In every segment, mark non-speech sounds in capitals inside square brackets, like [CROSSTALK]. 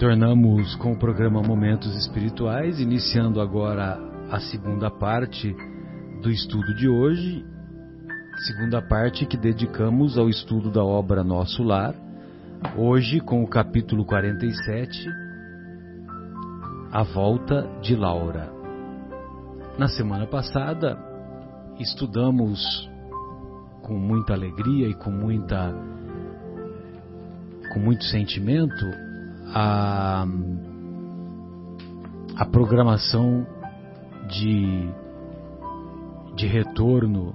Retornamos com o programa Momentos Espirituais, iniciando agora a segunda parte do estudo de hoje, segunda parte que dedicamos ao estudo da obra Nosso Lar, hoje com o capítulo 47, A Volta de Laura. Na semana passada, estudamos com muita alegria e com muita com muito sentimento a, a programação de, de retorno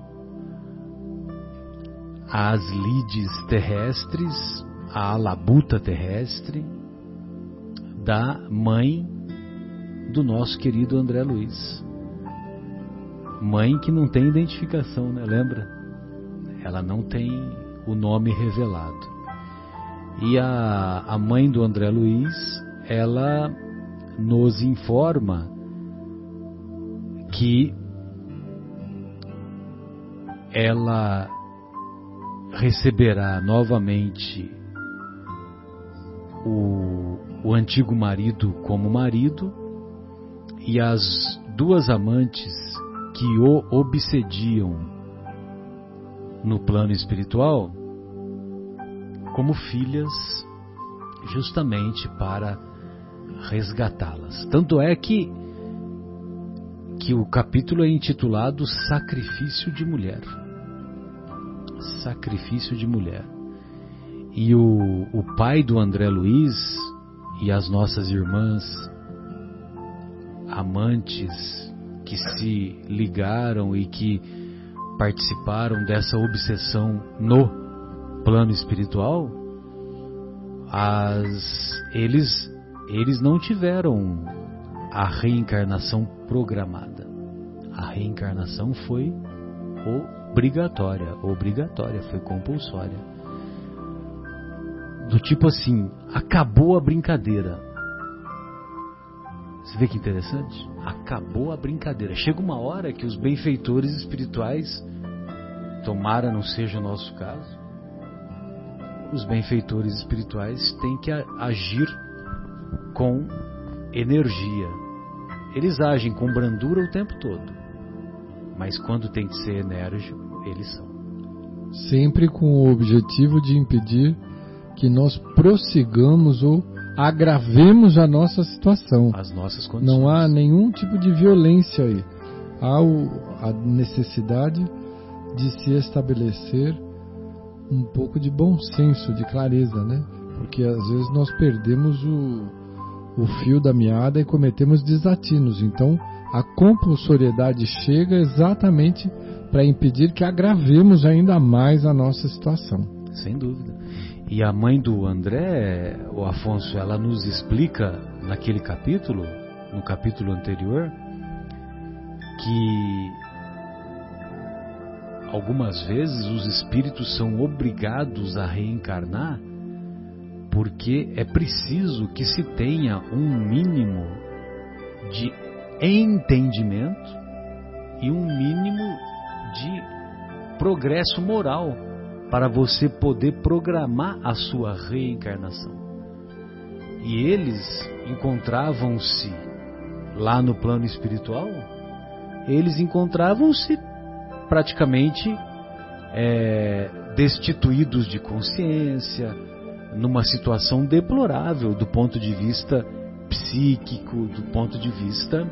às lides terrestres, à labuta terrestre da mãe do nosso querido André Luiz. Mãe que não tem identificação, né? Lembra? Ela não tem o nome revelado. E a, a mãe do André Luiz, ela nos informa que ela receberá novamente o, o antigo marido como marido e as duas amantes que o obsediam no plano espiritual como filhas, justamente para resgatá-las. Tanto é que que o capítulo é intitulado Sacrifício de Mulher. Sacrifício de Mulher. E o, o pai do André Luiz e as nossas irmãs amantes que se ligaram e que participaram dessa obsessão no plano espiritual, as, eles, eles não tiveram a reencarnação programada. A reencarnação foi obrigatória, obrigatória, foi compulsória. Do tipo assim, acabou a brincadeira. Você vê que interessante? Acabou a brincadeira. Chega uma hora que os benfeitores espirituais, tomara não seja o nosso caso, os benfeitores espirituais têm que agir com energia. Eles agem com brandura o tempo todo, mas quando tem que ser enérgico, eles são. Sempre com o objetivo de impedir que nós prossigamos ou agravemos a nossa situação. As nossas condições. Não há nenhum tipo de violência aí. Há o, a necessidade de se estabelecer um pouco de bom senso, de clareza, né? Porque às vezes nós perdemos o, o fio da meada e cometemos desatinos. Então a compulsoriedade chega exatamente para impedir que agravemos ainda mais a nossa situação. Sem dúvida. E a mãe do André, o Afonso, ela nos explica naquele capítulo, no capítulo anterior, que algumas vezes os espíritos são obrigados a reencarnar porque é preciso que se tenha um mínimo de entendimento e um mínimo de progresso moral para você poder programar a sua reencarnação. E eles encontravam-se lá no plano espiritual, eles encontravam-se praticamente é, destituídos de consciência, numa situação deplorável do ponto de vista psíquico, do ponto de vista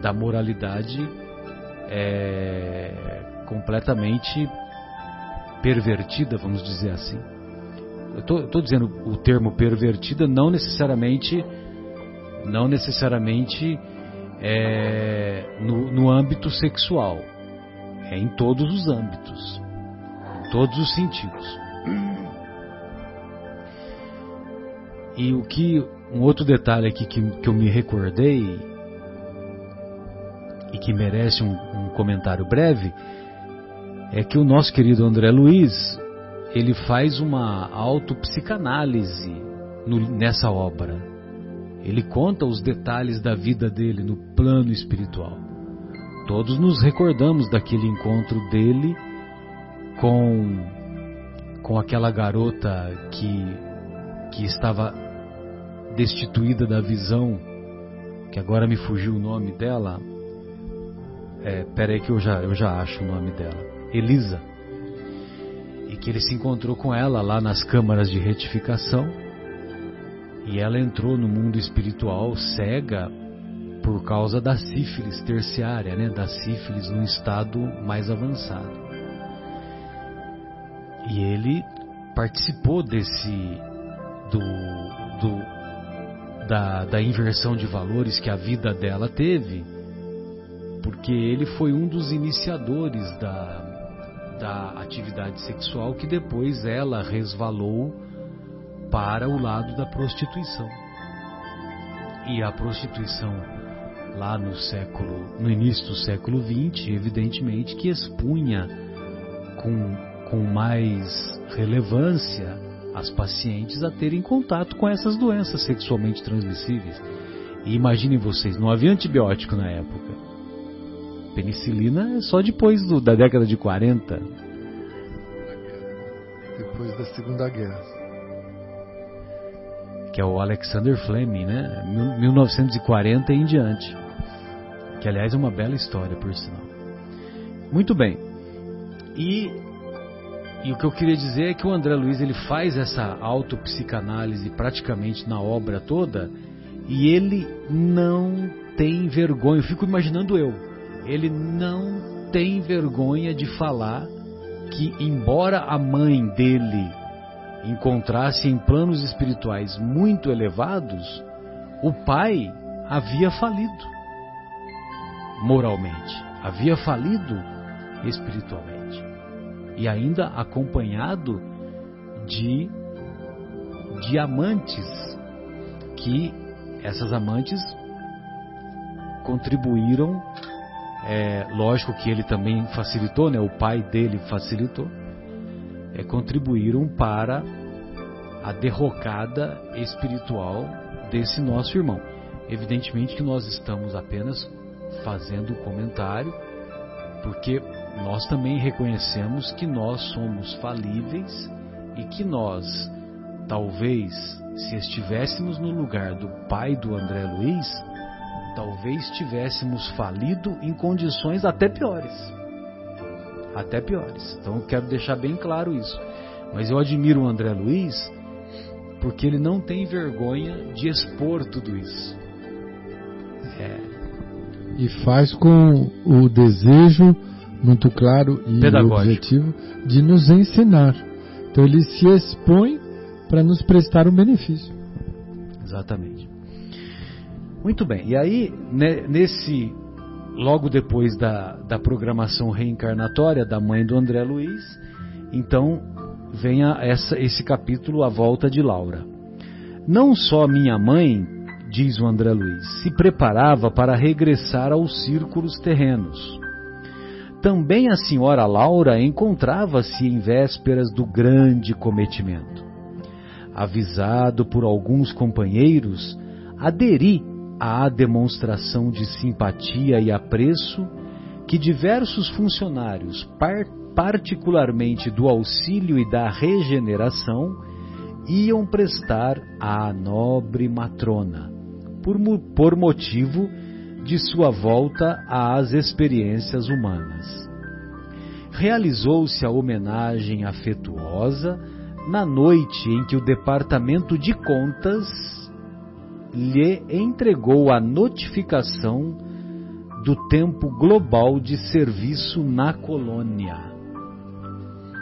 da moralidade é, completamente pervertida, vamos dizer assim. Eu estou dizendo o termo pervertida não necessariamente não necessariamente é, no, no âmbito sexual, é em todos os âmbitos, em todos os sentidos. E o que um outro detalhe aqui que, que eu me recordei e que merece um, um comentário breve é que o nosso querido André Luiz ele faz uma autopsicanálise nessa obra. Ele conta os detalhes da vida dele no plano espiritual. Todos nos recordamos daquele encontro dele com com aquela garota que que estava destituída da visão, que agora me fugiu o nome dela. É, peraí que eu já, eu já acho o nome dela. Elisa. E que ele se encontrou com ela lá nas câmaras de retificação. E ela entrou no mundo espiritual cega por causa da sífilis terciária, né? Da sífilis num estado mais avançado. E ele participou desse do, do da, da inversão de valores que a vida dela teve, porque ele foi um dos iniciadores da, da atividade sexual que depois ela resvalou para o lado da prostituição. E a prostituição lá no século, no início do século XX, evidentemente que expunha com, com mais relevância as pacientes a terem contato com essas doenças sexualmente transmissíveis. E imaginem vocês, não havia antibiótico na época. Penicilina é só depois do, da década de 40. Depois da Segunda Guerra. Que é o Alexander Fleming, né? 1940 e em diante. Que aliás é uma bela história, por sinal. Muito bem. E e o que eu queria dizer é que o André Luiz ele faz essa autopsicanálise praticamente na obra toda e ele não tem vergonha. Eu fico imaginando eu. Ele não tem vergonha de falar que, embora a mãe dele encontrasse em planos espirituais muito elevados, o pai havia falido moralmente, havia falido espiritualmente. E ainda acompanhado de de amantes que essas amantes contribuíram é, lógico que ele também facilitou né o pai dele facilitou é, contribuíram para a derrocada espiritual desse nosso irmão. Evidentemente que nós estamos apenas fazendo comentário porque nós também reconhecemos que nós somos falíveis e que nós, talvez, se estivéssemos no lugar do pai do André Luiz, talvez tivéssemos falido em condições até piores. Até piores. Então eu quero deixar bem claro isso. Mas eu admiro o André Luiz porque ele não tem vergonha de expor tudo isso. É. E faz com o desejo muito claro e objetivo de nos ensinar. Então ele se expõe para nos prestar um benefício. Exatamente. Muito bem. E aí, nesse logo depois da, da programação reencarnatória da mãe do André Luiz, então vem a, essa, esse capítulo A Volta de Laura. Não só minha mãe, diz o André Luiz, se preparava para regressar aos círculos terrenos também a senhora Laura encontrava-se em vésperas do grande cometimento. Avisado por alguns companheiros, aderi à demonstração de simpatia e apreço que diversos funcionários, par particularmente do auxílio e da regeneração, iam prestar à nobre matrona, por, por motivo de sua volta às experiências humanas. Realizou-se a homenagem afetuosa na noite em que o Departamento de Contas lhe entregou a notificação do tempo global de serviço na colônia.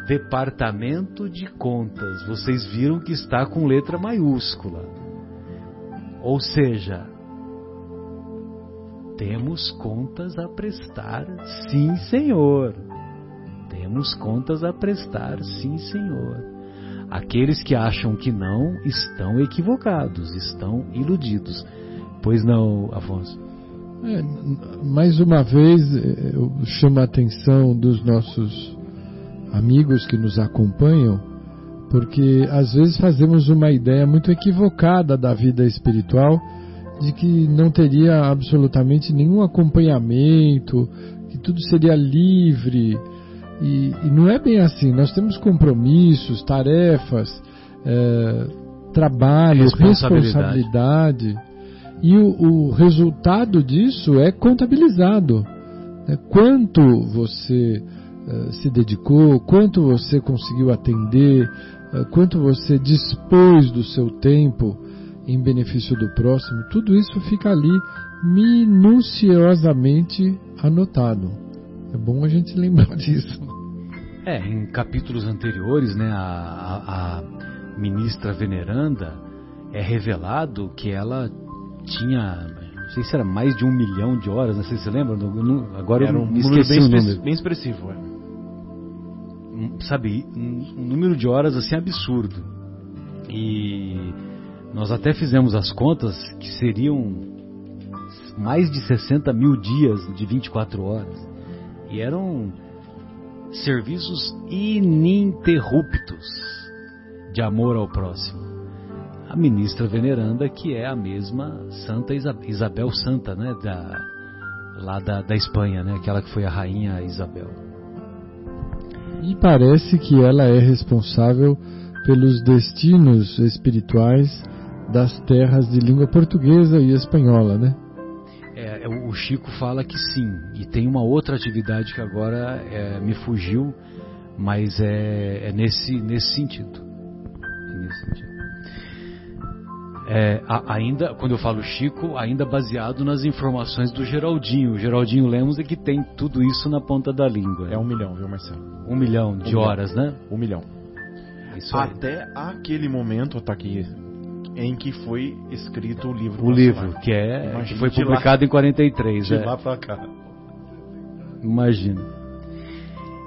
Departamento de Contas, vocês viram que está com letra maiúscula. Ou seja, temos contas a prestar, sim, Senhor. Temos contas a prestar, sim, Senhor. Aqueles que acham que não estão equivocados, estão iludidos. Pois não, Afonso? É, mais uma vez, é, eu chamo a atenção dos nossos amigos que nos acompanham, porque às vezes fazemos uma ideia muito equivocada da vida espiritual de que não teria absolutamente nenhum acompanhamento, que tudo seria livre. E, e não é bem assim. Nós temos compromissos, tarefas, é, trabalho, responsabilidade. responsabilidade e o, o, resultado disso é contabilizado. Né? Quanto você uh, se dedicou, quanto você conseguiu atender, quanto você dispôs do seu tempo em benefício do próximo, tudo isso fica ali minuciosamente anotado. É bom a gente [LAUGHS] lembrar disso. É, em capítulos anteriores, né, a, a, a ministra veneranda é revelado que ela tinha, não sei se era mais de um milhão de horas, não sei se você lembra, agora era um me número bem, número. bem expressivo. É. Sabe, um, número de horas assim absurdo. E nós até fizemos as contas que seriam mais de 60 mil dias de 24 horas. E eram serviços ininterruptos de amor ao próximo. A ministra veneranda, que é a mesma Santa Isabel Santa, né, da, lá da, da Espanha, né, aquela que foi a rainha Isabel. E parece que ela é responsável pelos destinos espirituais das terras de língua portuguesa e espanhola, né? É, o Chico fala que sim. E tem uma outra atividade que agora é, me fugiu, mas é, é nesse, nesse sentido. É nesse sentido. É, a, ainda, quando eu falo Chico, ainda baseado nas informações do Geraldinho. O Geraldinho Lemos é que tem tudo isso na ponta da língua. É um milhão, viu, Marcelo? Um milhão de um horas, milhão. né? Um milhão. Até aquele momento, tá aqui, em que foi escrito o livro. O livro, que é que foi publicado lá, em 43. De é. lá pra cá. Imagina.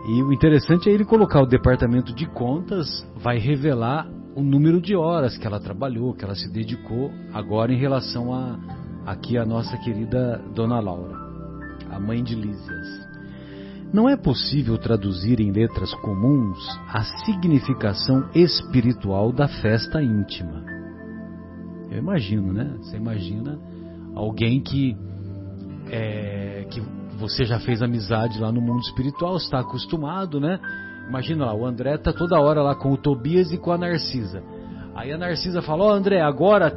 E o interessante é ele colocar o departamento de contas, vai revelar o número de horas que ela trabalhou, que ela se dedicou agora em relação a aqui a nossa querida Dona Laura, a mãe de Lísias. Não é possível traduzir em letras comuns a significação espiritual da festa íntima. Eu imagino, né? Você imagina alguém que é, que você já fez amizade lá no mundo espiritual, está acostumado, né? Imagina lá, o André tá toda hora lá com o Tobias e com a Narcisa. Aí a Narcisa fala: Ó, oh, André, agora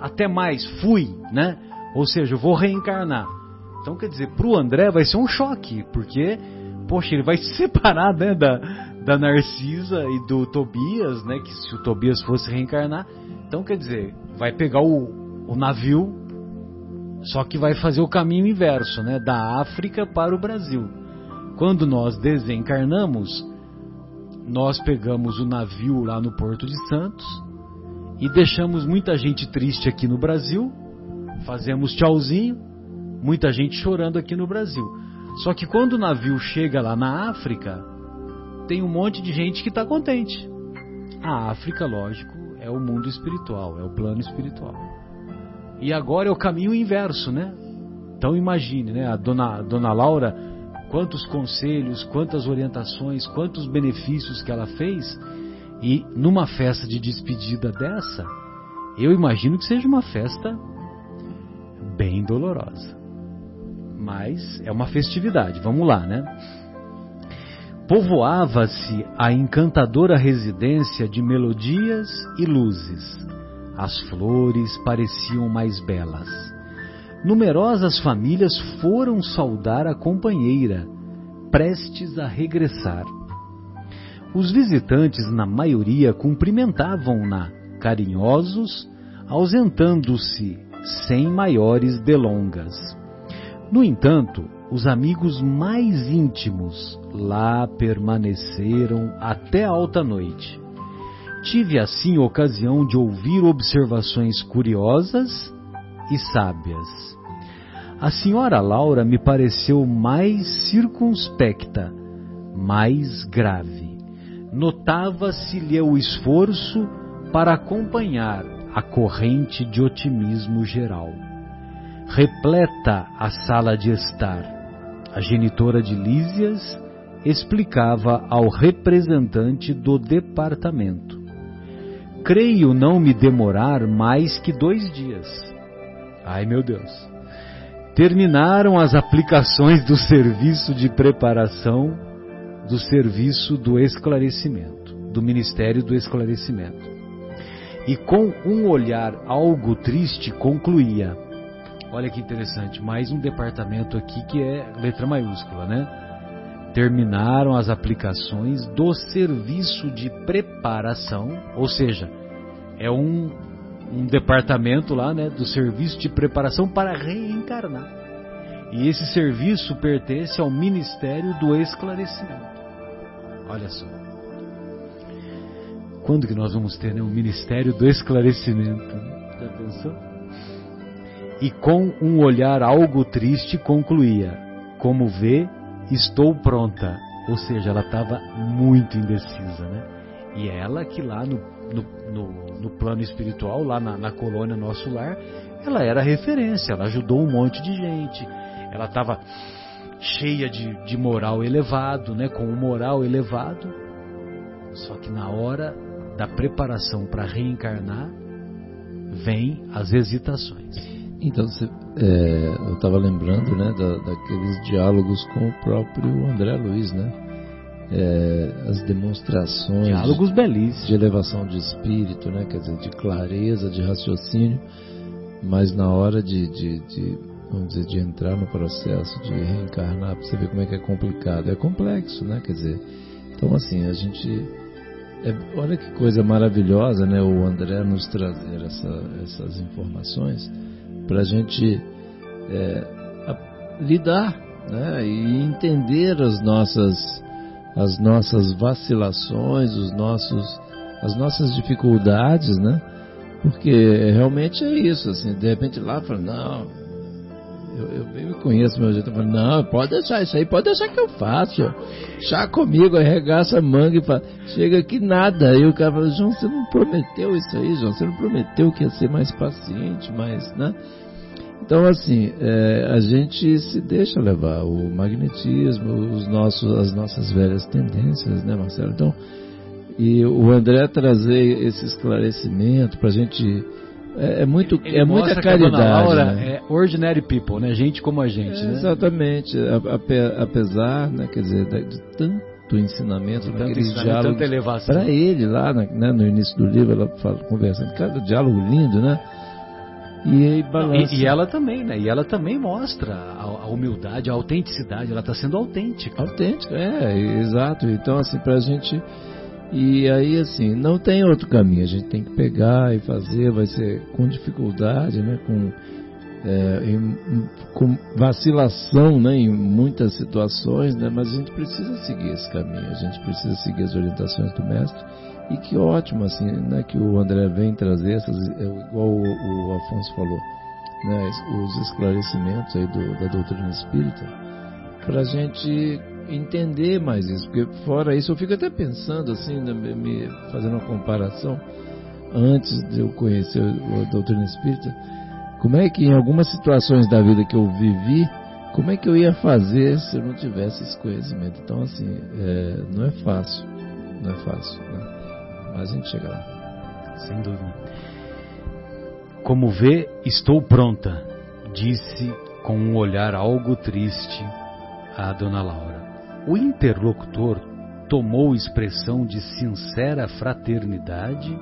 até mais, fui, né? Ou seja, eu vou reencarnar. Então, quer dizer, pro André vai ser um choque, porque, poxa, ele vai se separar, né, da, da Narcisa e do Tobias, né? Que se o Tobias fosse reencarnar. Então, quer dizer, vai pegar o, o navio, só que vai fazer o caminho inverso, né? Da África para o Brasil. Quando nós desencarnamos, nós pegamos o navio lá no Porto de Santos e deixamos muita gente triste aqui no Brasil, fazemos tchauzinho, muita gente chorando aqui no Brasil. Só que quando o navio chega lá na África, tem um monte de gente que está contente. A África, lógico, é o mundo espiritual, é o plano espiritual. E agora é o caminho inverso, né? Então imagine, né? A dona, a dona Laura quantos conselhos, quantas orientações, quantos benefícios que ela fez. E numa festa de despedida dessa, eu imagino que seja uma festa bem dolorosa. Mas é uma festividade, vamos lá, né? Povoava-se a encantadora residência de melodias e luzes. As flores pareciam mais belas numerosas famílias foram saudar a companheira, prestes a regressar. Os visitantes, na maioria, cumprimentavam-na, carinhosos, ausentando-se sem maiores delongas. No entanto, os amigos mais íntimos lá permaneceram até alta noite. Tive assim ocasião de ouvir observações curiosas e sábias. A senhora Laura me pareceu mais circunspecta, mais grave. Notava-se-lhe o esforço para acompanhar a corrente de otimismo geral. Repleta a sala de estar. A genitora de Lísias explicava ao representante do departamento. Creio não me demorar mais que dois dias Ai meu Deus. Terminaram as aplicações do serviço de preparação do serviço do esclarecimento, do Ministério do Esclarecimento. e com um olhar algo triste concluía. Olha que interessante, mais um departamento aqui que é letra maiúscula, né? Terminaram as aplicações do serviço de preparação, ou seja, é um, um departamento lá, né, do serviço de preparação para reencarnar. E esse serviço pertence ao Ministério do Esclarecimento. Olha só. Quando que nós vamos ter né, um Ministério do Esclarecimento? Já pensou? E com um olhar algo triste concluía: Como vê, estou pronta. Ou seja, ela estava muito indecisa, né? E ela que lá no, no, no, no plano espiritual, lá na, na colônia Nosso Lar, ela era referência, ela ajudou um monte de gente, ela estava cheia de, de moral elevado, né? Com um moral elevado. Só que na hora da preparação para reencarnar, vem as hesitações. Então, você, é, eu estava lembrando né, da, daqueles diálogos com o próprio André Luiz, né? É, as demonstrações diálogos belíssimos de elevação de espírito, né? Quer dizer, de clareza, de raciocínio, mas na hora de, de, de vamos dizer, de entrar no processo de reencarnar, para você ver como é que é complicado. É complexo, né? Quer dizer, então assim, a gente. É, olha que coisa maravilhosa, né? O André nos trazer essa, essas informações para a gente é, a, lidar né? e entender as nossas, as nossas vacilações, os nossos, as nossas dificuldades, né? Porque realmente é isso, assim, de repente lá fala, não, eu, eu bem me conheço meu jeito. Eu falo, não, pode deixar isso aí, pode deixar que eu faço. Chá comigo, arregaça a manga e fala, chega aqui nada. Aí o cara fala, João, você não prometeu isso aí, João, você não prometeu que ia ser mais paciente, mais, né? Então, assim, é, a gente se deixa levar o magnetismo, os nossos, as nossas velhas tendências, né, Marcelo? Então, e o André trazer esse esclarecimento para a gente é, é muito, Ele é muita caridade. Laura né? é ordinary people, né? Gente como a gente, é, né? Exatamente. Apesar, né, quer dizer, de tanto ensinamento, de naqueles diálogos para ele lá, né, no início do livro, ela fala, conversando, cada diálogo lindo, né? E. E, e, ela também, né? E ela também mostra a, a humildade, a autenticidade. Ela está sendo autêntica. Autêntica, é, exato. Então, assim, para a gente e aí, assim, não tem outro caminho. A gente tem que pegar e fazer, vai ser com dificuldade, né? Com, é, em, com vacilação né? em muitas situações, né? Mas a gente precisa seguir esse caminho. A gente precisa seguir as orientações do mestre. E que ótimo, assim, né? Que o André vem trazer essas, é, igual o, o Afonso falou, né? Os esclarecimentos aí do, da doutrina espírita, para a gente entender mais isso, porque fora isso eu fico até pensando assim, né, me fazendo uma comparação antes de eu conhecer a doutrina espírita, como é que em algumas situações da vida que eu vivi, como é que eu ia fazer se eu não tivesse esse conhecimento? Então assim, é, não é fácil, não é fácil, né? Mas a gente chega lá. Sem dúvida. Como vê, estou pronta, disse com um olhar algo triste a dona Laura. O interlocutor tomou expressão de sincera fraternidade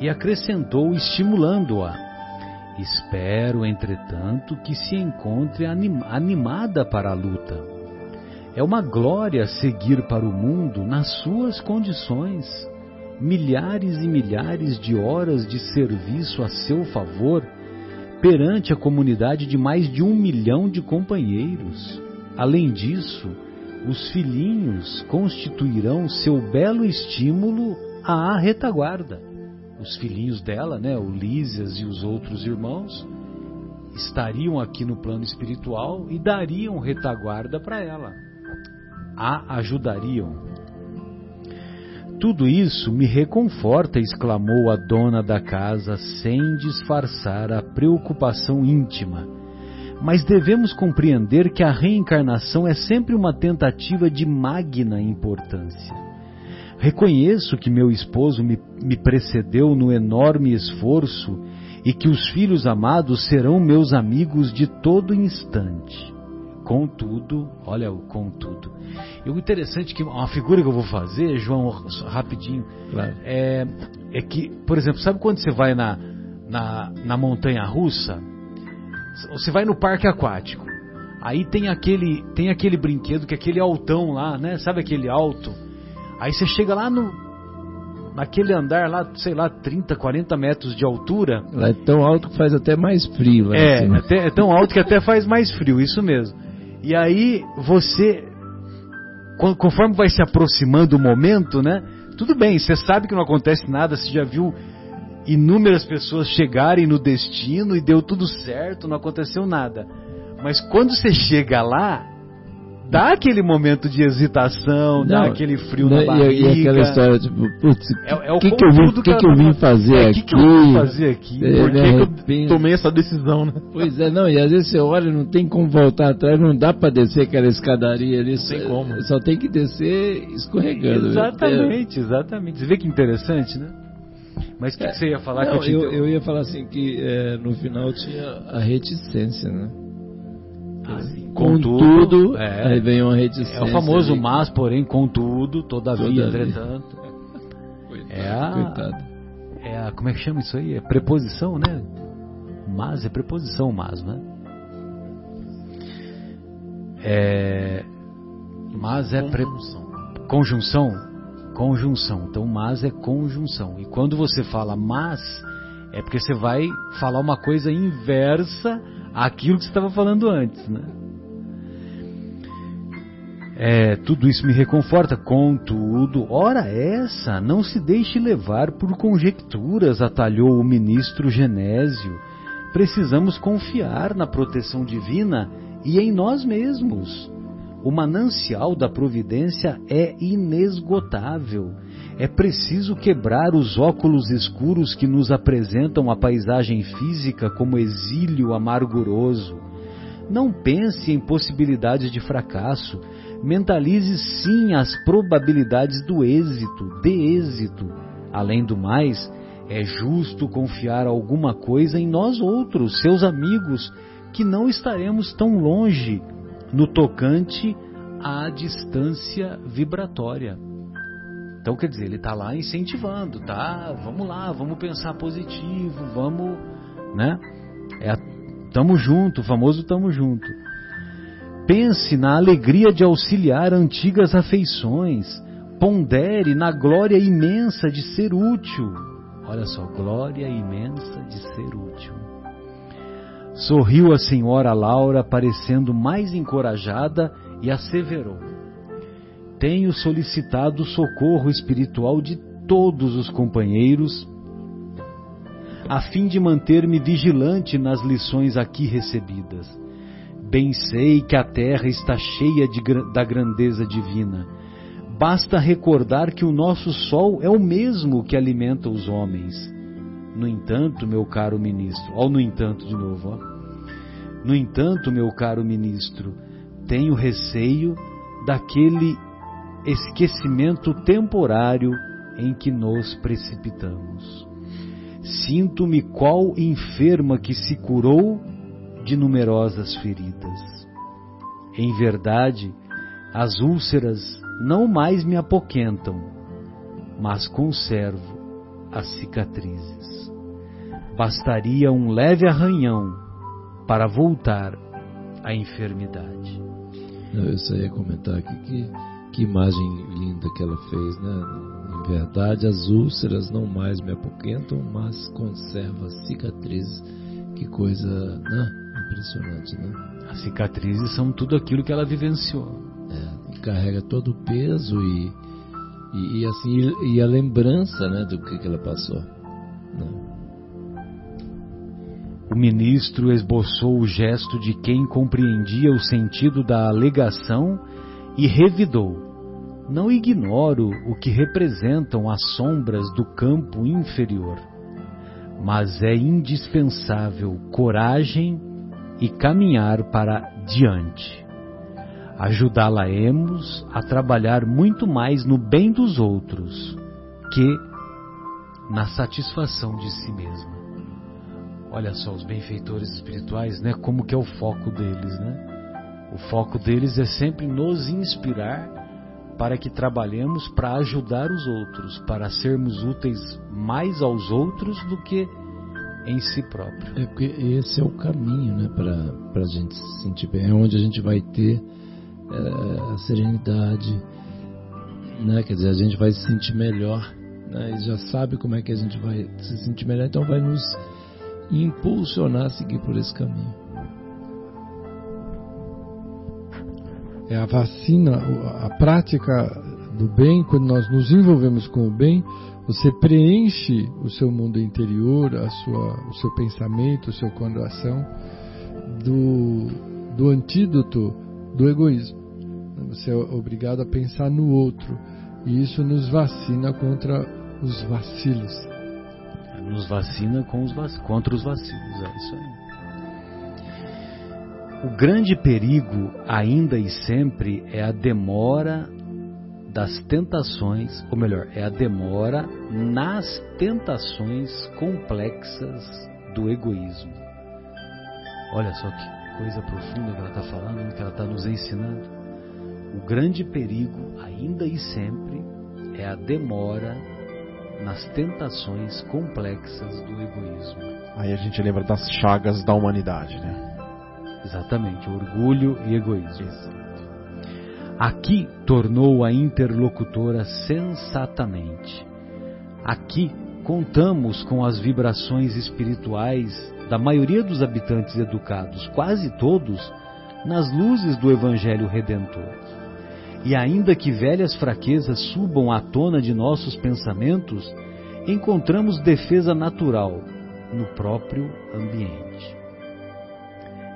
e acrescentou, estimulando-a: Espero, entretanto, que se encontre animada para a luta. É uma glória seguir para o mundo nas suas condições. Milhares e milhares de horas de serviço a seu favor perante a comunidade de mais de um milhão de companheiros. Além disso, os filhinhos constituirão seu belo estímulo à retaguarda. Os filhinhos dela, né, o Lísias e os outros irmãos, estariam aqui no plano espiritual e dariam retaguarda para ela. A ajudariam. Tudo isso me reconforta, exclamou a dona da casa sem disfarçar a preocupação íntima mas devemos compreender que a reencarnação é sempre uma tentativa de magna importância. Reconheço que meu esposo me, me, precedeu no enorme esforço e que os filhos amados serão meus amigos de todo instante. Contudo, olha o contudo. E o interessante é que uma figura que eu vou fazer, João, rapidinho, claro. é, é que, por exemplo, sabe quando você vai na, na, na montanha russa? Você vai no parque aquático. Aí tem aquele, tem aquele brinquedo que é aquele altão lá, né? Sabe aquele alto? Aí você chega lá no, naquele andar lá, sei lá, 30, 40 metros de altura. Lá é tão alto que faz até mais frio. É, assim. até, é tão alto que até faz mais frio, isso mesmo. E aí você, conforme vai se aproximando o momento, né? Tudo bem, você sabe que não acontece nada, você já viu inúmeras pessoas chegarem no destino e deu tudo certo, não aconteceu nada. Mas quando você chega lá, dá aquele momento de hesitação, não, dá aquele frio não, na barriga. E, e aquela história, tipo, putz, é, é o que, que, eu vim, que, que eu vim fazer é, aqui? O que, eu vim fazer aqui? É, Por que, que eu tomei essa decisão, né? Pois é, não, e às vezes você olha não tem como voltar atrás, não dá para descer aquela escadaria ali. Não tem como. Só tem que descer escorregando. Exatamente, exatamente. Você vê que interessante, né? Mas o que, é, você ia falar? Não, eu, eu, eu, ia falar assim que é, no final tinha a reticência, né? Assim, contudo, é, aí vem uma reticência. É o famoso ali. mas, porém, contudo, todavia, todavia. entretanto. [LAUGHS] Coitado, é a, coitado. É a, como é que chama isso aí? É preposição, né? Mas é preposição, mas, né? É, mas é conjunção. Pre, conjunção, conjunção. Então, mas é conjunção. E quando você fala mas, é porque você vai falar uma coisa inversa aquilo que você estava falando antes, né? É, tudo isso me reconforta, contudo, ora essa, não se deixe levar por conjecturas, atalhou o ministro Genésio. Precisamos confiar na proteção divina e em nós mesmos. O manancial da providência é inesgotável. É preciso quebrar os óculos escuros que nos apresentam a paisagem física como exílio amarguroso. Não pense em possibilidades de fracasso, mentalize sim as probabilidades do êxito, de êxito. Além do mais, é justo confiar alguma coisa em nós outros, seus amigos, que não estaremos tão longe no tocante à distância vibratória. Então, quer dizer, ele está lá incentivando, tá? Vamos lá, vamos pensar positivo, vamos, né? É, tamo junto, famoso tamo junto. Pense na alegria de auxiliar antigas afeições. Pondere na glória imensa de ser útil. Olha só, glória imensa de ser útil. Sorriu a senhora Laura, parecendo mais encorajada, e asseverou: Tenho solicitado socorro espiritual de todos os companheiros, a fim de manter-me vigilante nas lições aqui recebidas Bem sei que a terra está cheia de, da grandeza divina. Basta recordar que o nosso sol é o mesmo que alimenta os homens. No entanto, meu caro ministro, ó, no entanto de novo, ó. No entanto, meu caro ministro, tenho receio daquele esquecimento temporário em que nos precipitamos. Sinto-me qual enferma que se curou de numerosas feridas. Em verdade, as úlceras não mais me apoquentam, mas conservo as cicatrizes. Bastaria um leve arranhão para voltar à enfermidade. Eu só ia comentar aqui que, que imagem linda que ela fez, né? Em verdade, as úlceras não mais me apoquentam, mas conservo as cicatrizes. Que coisa, né? Impressionante, né? As cicatrizes são tudo aquilo que ela vivenciou. É, carrega todo o peso e, e, e, assim e a lembrança, né, do que, que ela passou. Né? O ministro esboçou o gesto de quem compreendia o sentido da alegação e revidou. Não ignoro o que representam as sombras do campo inferior, mas é indispensável coragem e caminhar para diante. Ajudá-la-emos a trabalhar muito mais no bem dos outros que na satisfação de si mesma. Olha só os benfeitores espirituais, né? Como que é o foco deles, né? O foco deles é sempre nos inspirar para que trabalhemos para ajudar os outros, para sermos úteis mais aos outros do que em si próprio. É porque esse é o caminho, né, para a gente se sentir bem, é onde a gente vai ter é, a serenidade, né, quer dizer, a gente vai se sentir melhor, né, e já sabe como é que a gente vai se sentir melhor, então vai nos impulsionar a seguir por esse caminho. É a vacina, a prática do bem, quando nós nos envolvemos com o bem, você preenche o seu mundo interior, a sua, o seu pensamento, o seu coração do, do antídoto do egoísmo. Você é obrigado a pensar no outro e isso nos vacina contra os vacilos. Nos vacina com os contra os vacilos, é isso aí. O grande perigo, ainda e sempre, é a demora das tentações, ou melhor, é a demora nas tentações complexas do egoísmo. Olha só que coisa profunda que ela está falando, que ela está nos ensinando. O grande perigo, ainda e sempre, é a demora nas tentações complexas do egoísmo. Aí a gente lembra das chagas da humanidade, né? Exatamente, orgulho e egoísmo. Aqui tornou a interlocutora sensatamente. Aqui contamos com as vibrações espirituais da maioria dos habitantes educados, quase todos, nas luzes do Evangelho Redentor. E ainda que velhas fraquezas subam à tona de nossos pensamentos, encontramos defesa natural no próprio ambiente.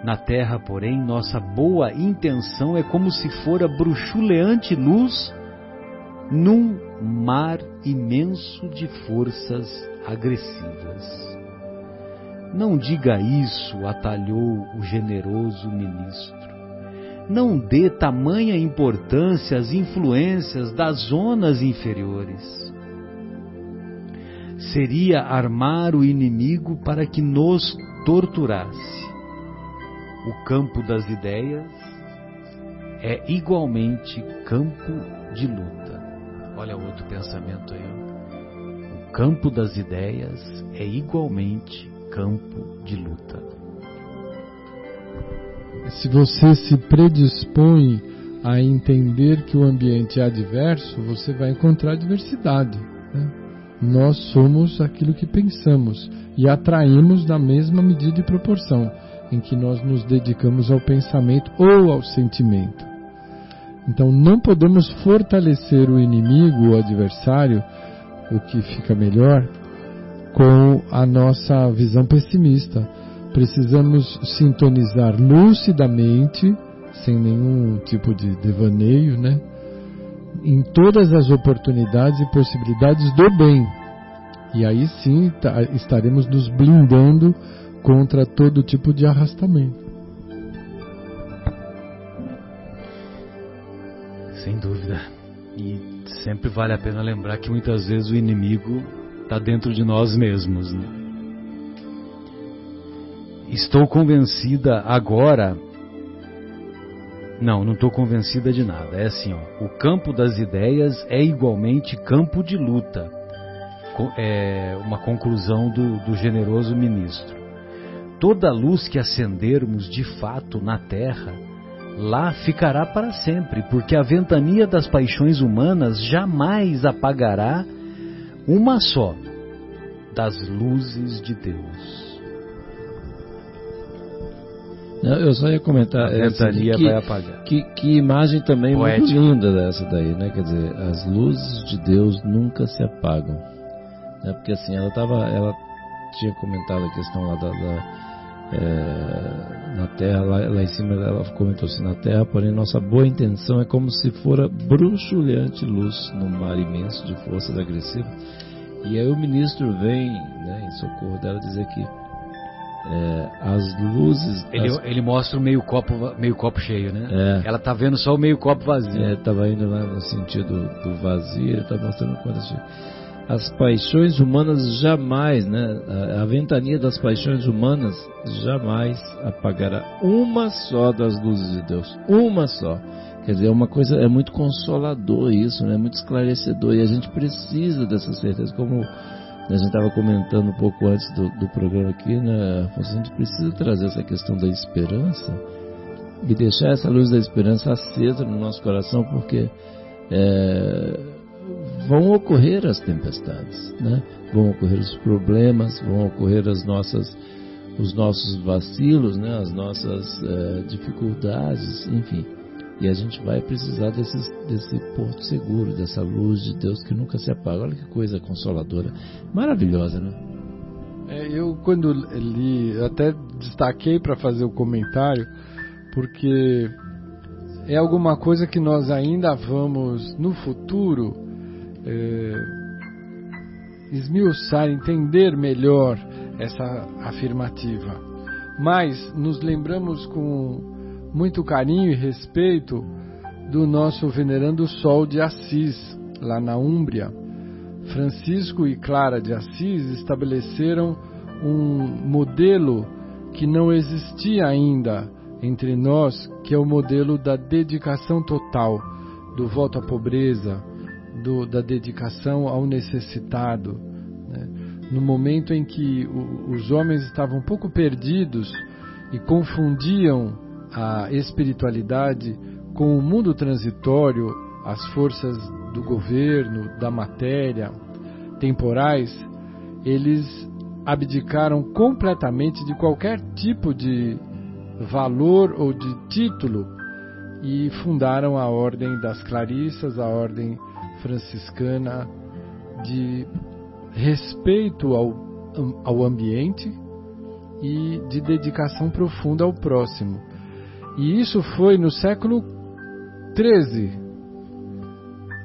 Na terra, porém, nossa boa intenção é como se fora bruxuleante luz num mar imenso de forças agressivas. Não diga isso, atalhou o generoso ministro. Não dê tamanha importância às influências das zonas inferiores. Seria armar o inimigo para que nos torturasse o campo das ideias é igualmente campo de luta. Olha outro pensamento aí. O campo das ideias é igualmente campo de luta. Se você se predispõe a entender que o ambiente é adverso, você vai encontrar diversidade. Né? Nós somos aquilo que pensamos e atraímos na mesma medida e proporção em que nós nos dedicamos ao pensamento ou ao sentimento. Então não podemos fortalecer o inimigo, o adversário, o que fica melhor, com a nossa visão pessimista. Precisamos sintonizar lucidamente, sem nenhum tipo de devaneio, né? Em todas as oportunidades e possibilidades do bem. E aí sim tá, estaremos nos blindando contra todo tipo de arrastamento. Sem dúvida. E sempre vale a pena lembrar que muitas vezes o inimigo está dentro de nós mesmos. Né? Estou convencida agora. Não, não estou convencida de nada. É assim, ó, o campo das ideias é igualmente campo de luta. É uma conclusão do, do generoso ministro toda luz que acendermos de fato na terra, lá ficará para sempre, porque a ventania das paixões humanas jamais apagará uma só das luzes de Deus. Eu só ia comentar. A ventania que, vai apagar. Que, que imagem também Poética. muito linda dessa daí, né? Quer dizer, as luzes de Deus nunca se apagam. Né? Porque assim, ela tava, ela tinha comentado a questão lá da, da é, na terra, lá, lá, em cima ela comentou assim, na terra, porém nossa boa intenção é como se fora bruxuleante luz no mar imenso de forças agressivas. E aí o ministro vem, né, em socorro dela, dizer que é, as luzes. Ele, as... ele mostra o meio copo, meio copo cheio, né? É. Ela tá vendo só o meio copo vazio. É, tava indo lá no sentido do vazio, ele tá mostrando quando cheio. As paixões humanas jamais, né? A, ventania das paixões humanas jamais apagará uma só das luzes de Deus, uma só. Quer dizer, é uma coisa, é muito consolador isso, né? É muito esclarecedor e a gente precisa dessa certeza, como a gente estava comentando um pouco antes do, do programa aqui, né? A gente precisa trazer essa questão da esperança e deixar essa luz da esperança acesa no nosso coração, porque é, vão ocorrer as tempestades, né? vão ocorrer os problemas, vão ocorrer as nossas, os nossos vacilos, né? as nossas é, dificuldades, enfim. E a gente vai precisar desses, desse porto seguro, dessa luz de Deus que nunca se apaga. Olha que coisa consoladora, maravilhosa, né? É, eu quando li, até destaquei para fazer o comentário porque é alguma coisa que nós ainda vamos no futuro é, esmiuçar, entender melhor essa afirmativa. Mas nos lembramos com muito carinho e respeito do nosso venerando Sol de Assis, lá na Úmbria. Francisco e Clara de Assis estabeleceram um modelo que não existia ainda entre nós, que é o modelo da dedicação total, do voto à pobreza, do, da dedicação ao necessitado. Né? No momento em que o, os homens estavam um pouco perdidos e confundiam a espiritualidade com o mundo transitório, as forças do governo, da matéria, temporais, eles abdicaram completamente de qualquer tipo de valor ou de título e fundaram a Ordem das Clarissas, a Ordem Franciscana de respeito ao, ao ambiente e de dedicação profunda ao próximo. E isso foi no século 13,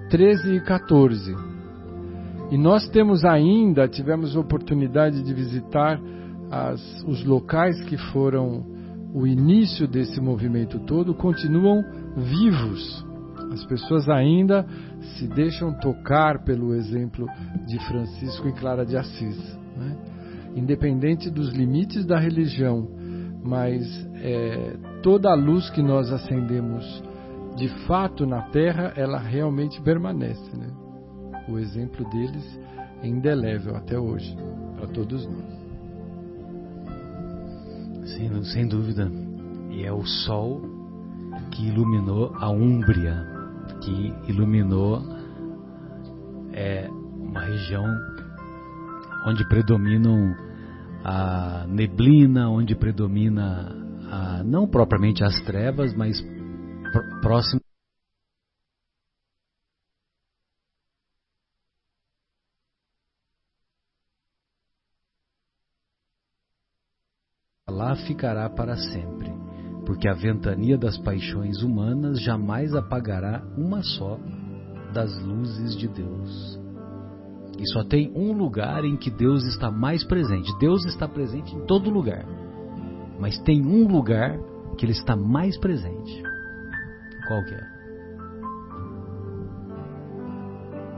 13 e 14. E nós temos ainda, tivemos oportunidade de visitar as, os locais que foram o início desse movimento todo continuam vivos. As pessoas ainda se deixam tocar pelo exemplo de Francisco e Clara de Assis, né? independente dos limites da religião, mas é, toda a luz que nós acendemos de fato na Terra, ela realmente permanece. Né? O exemplo deles é indelével até hoje para todos nós. Sim, sem dúvida. E é o sol que iluminou a Úmbria, que iluminou é, uma região onde predominam a neblina, onde predomina a, não propriamente as trevas, mas próximo lá ficará para sempre, porque a ventania das paixões humanas jamais apagará uma só das luzes de Deus. E só tem um lugar em que Deus está mais presente. Deus está presente em todo lugar. Mas tem um lugar que ele está mais presente. Qual que é?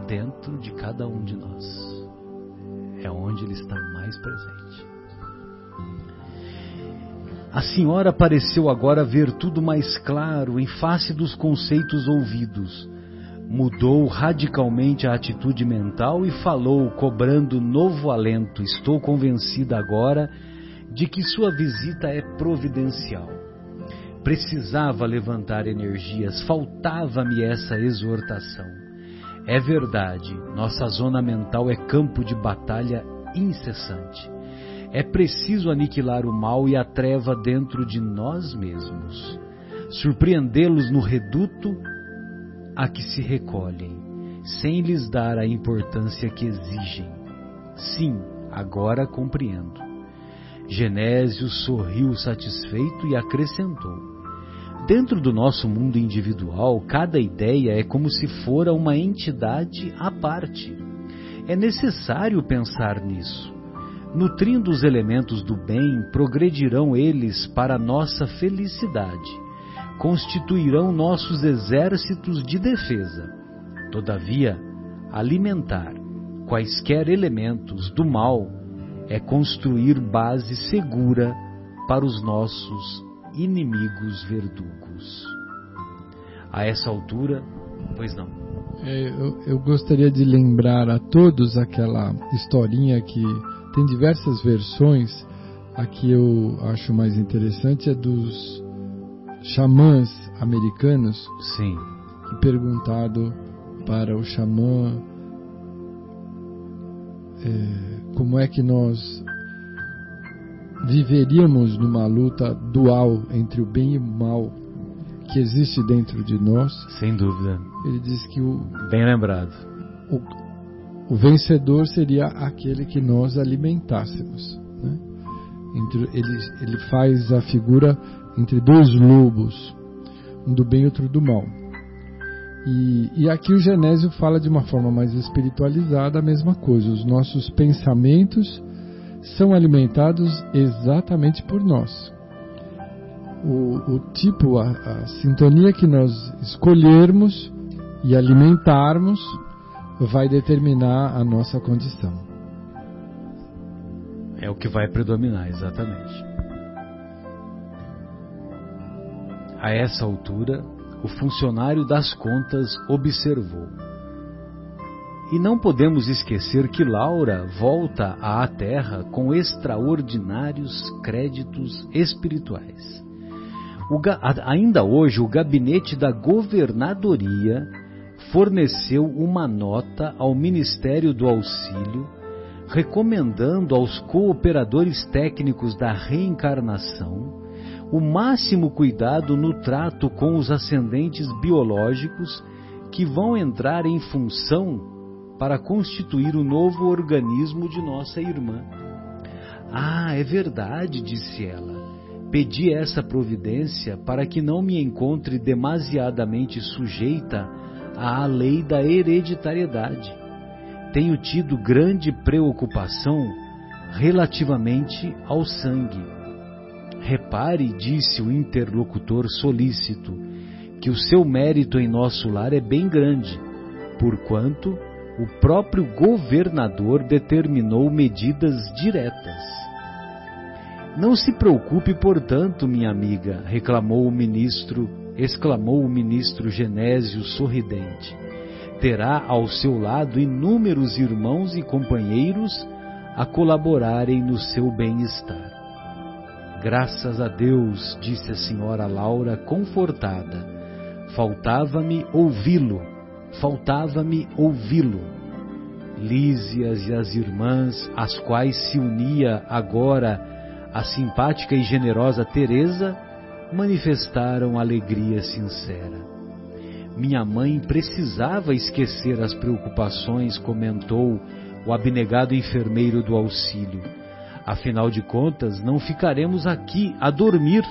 Dentro de cada um de nós. É onde ele está mais presente. A senhora pareceu agora ver tudo mais claro em face dos conceitos ouvidos. Mudou radicalmente a atitude mental e falou, cobrando novo alento. Estou convencida agora de que sua visita é providencial. Precisava levantar energias, faltava-me essa exortação. É verdade, nossa zona mental é campo de batalha incessante. É preciso aniquilar o mal e a treva dentro de nós mesmos, surpreendê-los no reduto a que se recolhem, sem lhes dar a importância que exigem. Sim, agora compreendo. Genésio sorriu satisfeito e acrescentou: Dentro do nosso mundo individual, cada ideia é como se fora uma entidade à parte. É necessário pensar nisso. Nutrindo os elementos do bem, progredirão eles para nossa felicidade, constituirão nossos exércitos de defesa. Todavia, alimentar, quaisquer elementos do mal é construir base segura para os nossos inimigos verdugos. A essa altura, pois não. É, eu, eu gostaria de lembrar a todos aquela historinha que tem diversas versões. A que eu acho mais interessante é dos xamãs americanos. Sim. Que perguntado para o xamã é, como é que nós viveríamos numa luta dual entre o bem e o mal que existe dentro de nós. Sem dúvida. Ele diz que o bem lembrado. O, o vencedor seria aquele que nós alimentássemos. Né? Entre, ele, ele faz a figura entre dois lobos, um do bem e outro do mal. E, e aqui o Genésio fala de uma forma mais espiritualizada a mesma coisa. Os nossos pensamentos são alimentados exatamente por nós. O, o tipo, a, a sintonia que nós escolhermos e alimentarmos vai determinar a nossa condição. É o que vai predominar, exatamente. A essa altura, o funcionário das contas observou. E não podemos esquecer que Laura volta à Terra com extraordinários créditos espirituais. O, ainda hoje, o gabinete da governadoria forneceu uma nota ao Ministério do Auxílio, recomendando aos cooperadores técnicos da reencarnação o máximo cuidado no trato com os ascendentes biológicos que vão entrar em função para constituir o novo organismo de nossa irmã. Ah, é verdade, disse ela. Pedi essa providência para que não me encontre demasiadamente sujeita à lei da hereditariedade. Tenho tido grande preocupação relativamente ao sangue. Repare, disse o interlocutor solícito, que o seu mérito em nosso lar é bem grande, porquanto o próprio governador determinou medidas diretas. Não se preocupe, portanto, minha amiga, reclamou o ministro, exclamou o ministro Genésio sorridente. Terá ao seu lado inúmeros irmãos e companheiros a colaborarem no seu bem-estar. Graças a Deus, disse a senhora Laura confortada. Faltava-me ouvi-lo faltava-me ouvi-lo. Lísias e as irmãs, às quais se unia agora a simpática e generosa Teresa, manifestaram alegria sincera. Minha mãe precisava esquecer as preocupações, comentou o abnegado enfermeiro do auxílio. Afinal de contas, não ficaremos aqui a dormir.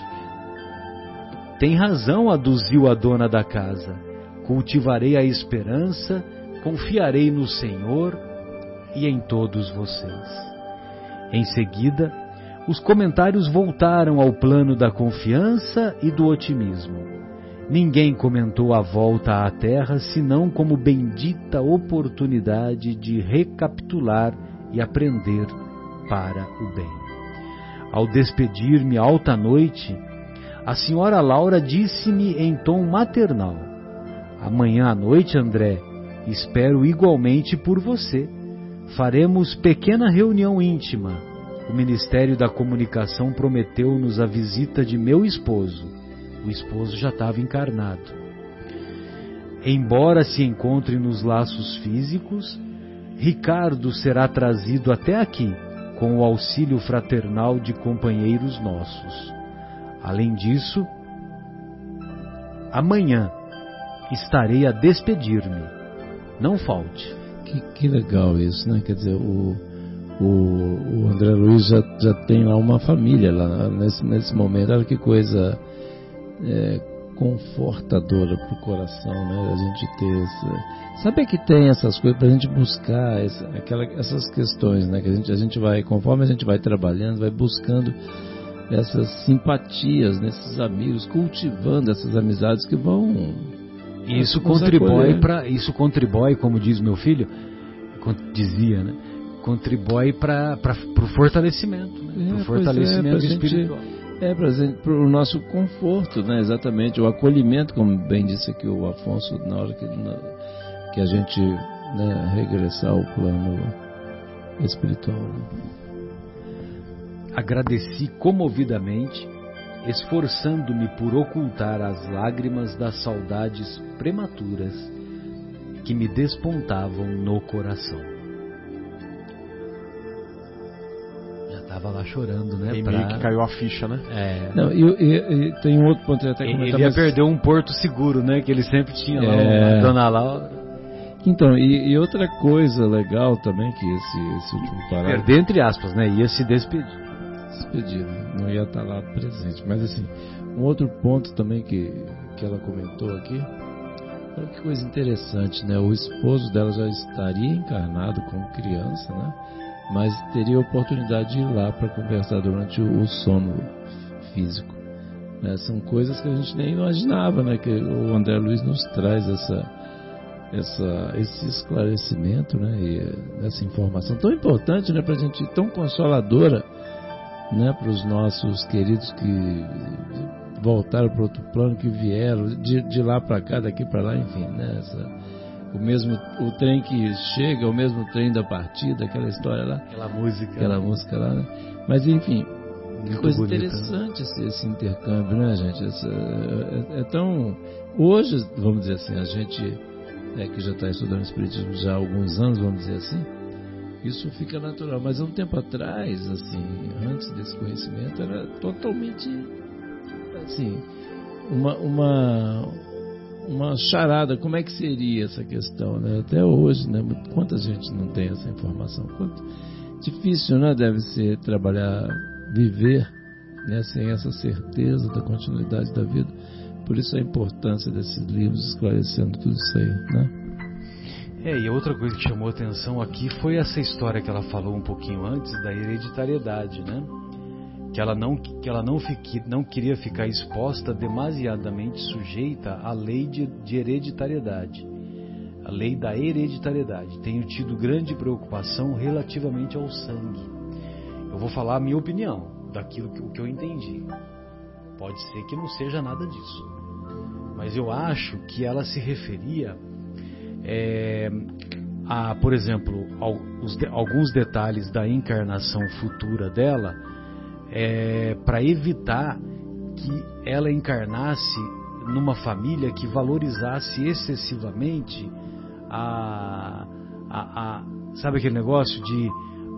Tem razão, aduziu a dona da casa cultivarei a esperança, confiarei no Senhor e em todos vocês. Em seguida, os comentários voltaram ao plano da confiança e do otimismo. Ninguém comentou a volta à Terra senão como bendita oportunidade de recapitular e aprender para o bem. Ao despedir-me alta noite, a senhora Laura disse-me em tom maternal: Amanhã à noite, André, espero igualmente por você. Faremos pequena reunião íntima. O Ministério da Comunicação prometeu-nos a visita de meu esposo. O esposo já estava encarnado. Embora se encontre nos laços físicos, Ricardo será trazido até aqui com o auxílio fraternal de companheiros nossos. Além disso, amanhã estarei a despedir-me. Não falte. Que, que, legal isso, né? Quer dizer, o, o, o André Luiz já, já tem lá uma família lá nesse, nesse momento. Olha que coisa é, confortadora para o coração, né? A gente ter essa... Saber que tem essas coisas para a gente buscar essa, aquela, essas questões, né? Que a gente, a gente vai, conforme a gente vai trabalhando, vai buscando essas simpatias nesses amigos, cultivando essas amizades que vão isso contribui para isso contribui, como diz meu filho, dizia, né? Contribui para o fortalecimento, né? É, pro fortalecimento é, espiritual. É para o nosso conforto, né? Exatamente, o acolhimento, como bem disse aqui o Afonso, na hora que, na, que a gente né, regressar ao plano espiritual. Né? Agradeci comovidamente, esforçando-me por ocultar as lágrimas das saudades prematuras que me despontavam no coração. Já estava lá chorando, né? E pra... meio que caiu a ficha, né? É. Não, e, e, e tem um outro ponto que até ele, ele ia perder um porto seguro, né? Que ele sempre tinha lá, É. a Dona Laura. Então, e, e outra coisa legal também que esse, esse último parágrafo Perder entre aspas, né? Ia se despedir. despedido, não ia estar lá presente. Mas assim, um outro ponto também que, que ela comentou aqui, olha que coisa interessante, né? O esposo dela já estaria encarnado como criança, né? Mas teria oportunidade de ir lá para conversar durante o, o sono físico. né? São coisas que a gente nem imaginava, né? Que o André Luiz nos traz essa essa, esse esclarecimento, né, e essa informação tão importante, né, para a gente, tão consoladora, né, para os nossos queridos que voltaram para outro plano, que vieram de, de lá para cá, daqui para lá, enfim, né, essa, o mesmo o trem que chega, o mesmo trem da partida, aquela história lá, Aquela música. aquela música lá, né? Mas enfim, que Muito coisa bonita. interessante esse, esse intercâmbio, né, gente? Essa- é, é tão. Hoje, vamos dizer assim, a gente é, que já está estudando Espiritismo já há alguns anos, vamos dizer assim, isso fica natural. Mas há um tempo atrás, assim, antes desse conhecimento, era totalmente assim, uma, uma, uma charada. Como é que seria essa questão, né? Até hoje, né? Quanta gente não tem essa informação? Quanto difícil, né? Deve ser trabalhar, viver, né? Sem essa certeza da continuidade da vida. Por isso a importância desses livros esclarecendo tudo isso aí, né? É, e outra coisa que chamou atenção aqui foi essa história que ela falou um pouquinho antes da hereditariedade, né? Que ela não, que ela não, fique, não queria ficar exposta demasiadamente sujeita à lei de, de hereditariedade, a lei da hereditariedade. Tenho tido grande preocupação relativamente ao sangue. Eu vou falar a minha opinião, daquilo que, que eu entendi. Pode ser que não seja nada disso. Mas eu acho que ela se referia é, a, por exemplo, ao, os alguns detalhes da encarnação futura dela para evitar que ela encarnasse numa família que valorizasse excessivamente a, a, a- sabe aquele negócio de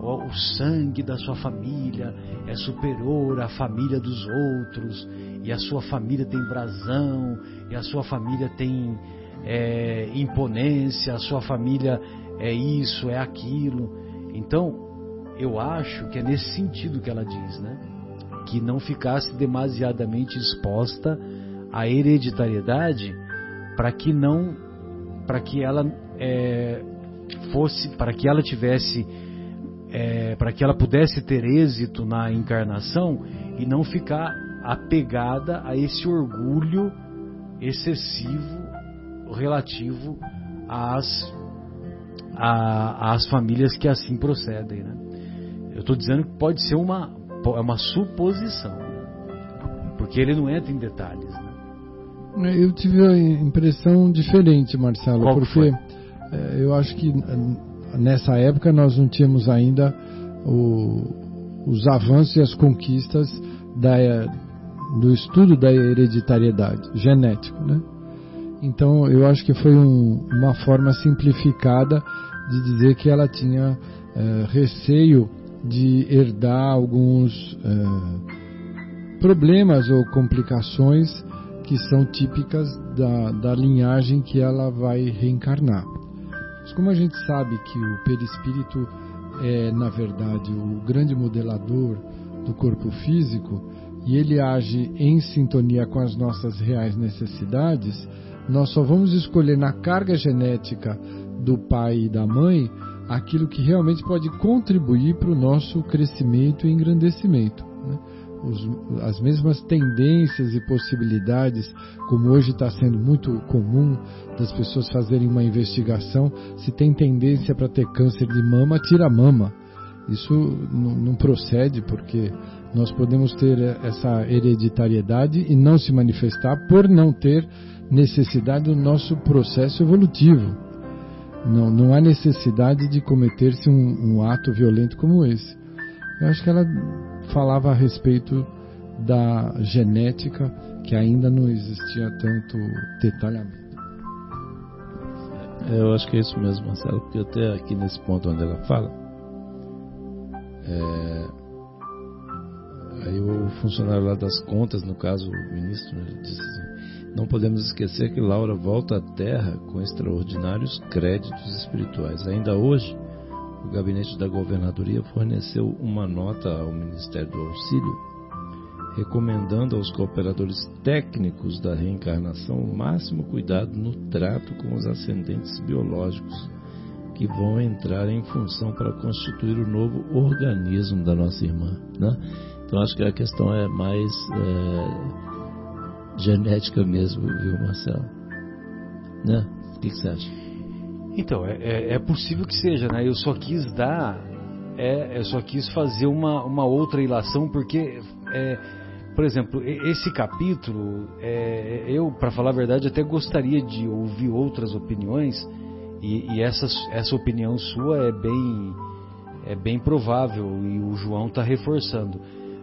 ó, o sangue da sua família é superior à família dos outros e a sua família tem brasão e a sua família tem é, imponência, a sua família é isso, é aquilo. Então, eu acho que é nesse sentido que ela diz, né? Que não ficasse demasiadamente exposta à hereditariedade para que não, para que ela é, fosse, para que ela tivesse, é, para que ela pudesse ter êxito na encarnação e não ficar apegada a esse orgulho excessivo relativo às a- às famílias que assim procedem, né? Eu estou dizendo que pode ser uma é uma suposição, né? porque ele não entra em detalhes. Né? Eu tive a impressão diferente, Marcelo, Qual que porque eh, eu acho que eh, nessa época nós não tínhamos ainda o- os avanços e as conquistas da, eh, do estudo da hereditariedade genético, né? Então eu acho que foi um- uma forma simplificada de dizer que ela tinha eh, receio de herdar alguns eh, problemas ou complicações que são típicas da, da linhagem que ela vai reencarnar. Mas como a gente sabe que o perispírito é, na verdade, o grande modelador do corpo físico e ele age em sintonia com as nossas reais necessidades, nós só vamos escolher na carga genética do pai e da mãe aquilo que realmente pode contribuir para o nosso crescimento e engrandecimento. né? os, as mesmas tendências e possibilidades, como hoje está sendo muito comum das pessoas fazerem uma investigação, se tem tendência para ter câncer de mama, tira a mama. Isso não procede porque nós podemos ter essa hereditariedade e não se manifestar por não ter necessidade do nosso processo evolutivo. Não, não há necessidade de cometer-se um, um ato violento como esse. Eu acho que ela falava a respeito da genética que ainda não existia tanto detalhamento. É, eu acho que é isso mesmo, Marcelo, porque até aqui nesse ponto onde ela fala, é, aí o funcionário lá das contas, no caso o ministro, disse assim, não podemos esquecer que Laura volta à Terra com extraordinários créditos espirituais. Ainda hoje, o gabinete da governadoria forneceu uma nota ao Ministério do Auxílio recomendando aos cooperadores técnicos da reencarnação o máximo cuidado no trato com os ascendentes biológicos que vão entrar em função para constituir o novo organismo da nossa irmã. Né? Então acho que a questão é mais é, genética mesmo, viu, Marcelo? Né? O que, que você acha? Então, é, é, é, possível que seja, né? Eu só quis dar, é, eu só quis fazer uma, uma outra ilação, porque, é, por exemplo, esse capítulo, é, eu, para falar a verdade, até gostaria de ouvir outras opiniões, e, e essa, essa opinião sua é bem, é bem provável, e o João está reforçando.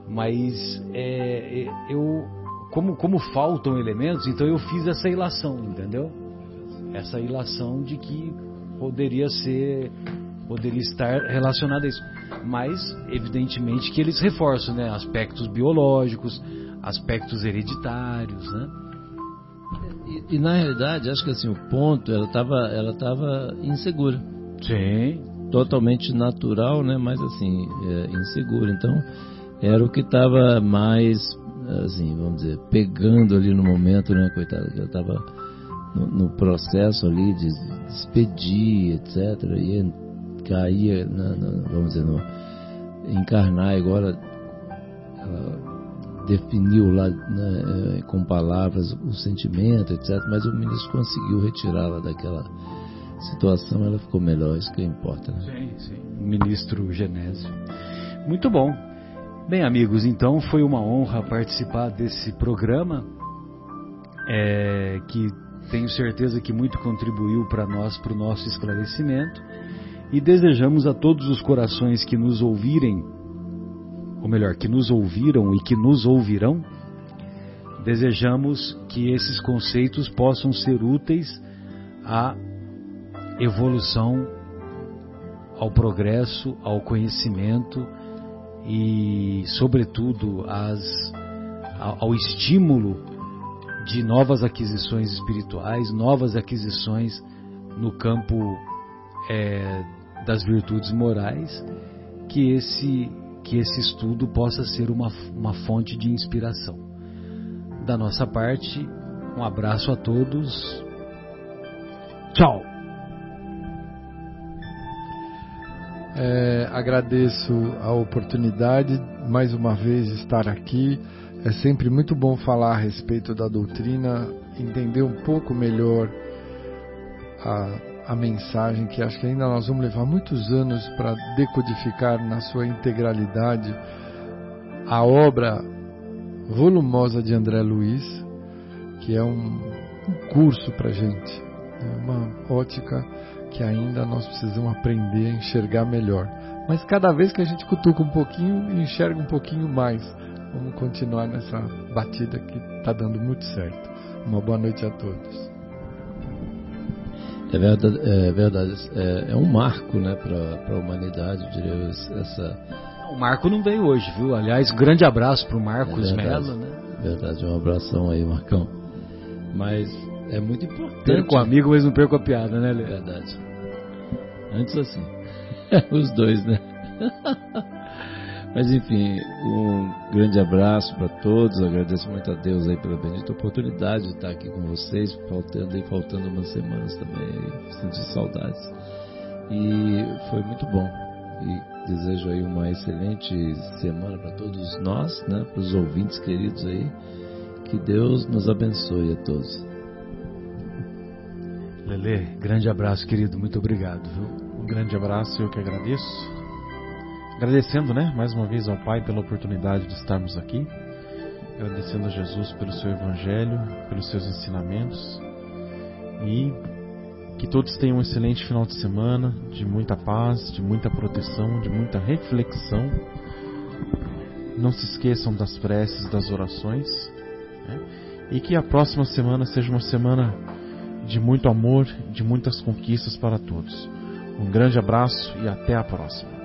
Mas é, eu, como, como faltam elementos, então eu fiz essa ilação, entendeu? essa ilação de que poderia ser poderia estar relacionada a isso. Mas evidentemente que eles reforçam né aspectos biológicos aspectos hereditários né? E, e na realidade acho que assim o ponto ela estava ela tava insegura. Sim. Totalmente natural né mas assim é, insegura. Então era o que estava mais assim vamos dizer pegando ali no momento né coitada que ela estava no, no processo ali de despedir, etc. E caía, na, na, vamos dizer, no, encarnar agora, ela definiu lá né, com palavras o sentimento, etc. Mas o ministro conseguiu retirá-la daquela situação, ela ficou melhor, isso que importa. Né? Sim, sim. Ministro Genésio. Muito bom. Bem, amigos, então foi uma honra participar desse programa é, que tenho certeza que muito contribuiu para nós, para o nosso esclarecimento, e desejamos a todos os corações que nos ouvirem, ou melhor, que nos ouviram e que nos ouvirão, desejamos que esses conceitos possam ser úteis à evolução, ao progresso, ao conhecimento e, sobretudo, às, ao estímulo de novas aquisições espirituais, novas aquisições no campo é, das virtudes morais, que esse, que esse estudo possa ser uma, uma fonte de inspiração. Da nossa parte, um abraço a todos. Tchau! É, agradeço a oportunidade mais uma vez estar aqui. É sempre muito bom falar a respeito da doutrina, entender um pouco melhor a, a mensagem, que acho que ainda nós vamos levar muitos anos para decodificar na sua integralidade a obra volumosa de André Luiz, que é um, um curso para gente, é uma ótica que ainda nós precisamos aprender a enxergar melhor. Mas cada vez que a gente cutuca um pouquinho, enxerga um pouquinho mais. Vamos continuar nessa batida que está dando muito certo. Uma boa noite a todos. É verdade, é, verdade, é, é um marco né, para a humanidade, eu diria. Essa... O Marco não veio hoje, viu? Aliás, grande abraço para o Marcos é Mello. Né? Verdade, um abração aí, Marcão. Mas é muito importante. Perco o amigo, mas não perco a piada, né, Lê? Verdade. Antes assim. [LAUGHS] Os dois, né? [LAUGHS] Mas enfim, um grande abraço para todos. Agradeço muito a Deus aí pela bendita oportunidade de estar aqui com vocês, faltando e faltando umas semanas também, senti saudades. E foi muito bom. E desejo aí uma excelente semana para todos nós, né? Para os ouvintes queridos aí. Que Deus nos abençoe a todos. Lele, grande abraço, querido. Muito obrigado, viu? Um grande abraço, eu que agradeço. Agradecendo, né, mais uma vez ao Pai pela oportunidade de estarmos aqui. Agradecendo a Jesus pelo seu evangelho, pelos seus ensinamentos. E que todos tenham um excelente final de semana, de muita paz, de muita proteção, de muita reflexão. Não se esqueçam das preces, das orações. Né? E que a próxima semana seja uma semana de muito amor, de muitas conquistas para todos. Um grande abraço e até a próxima.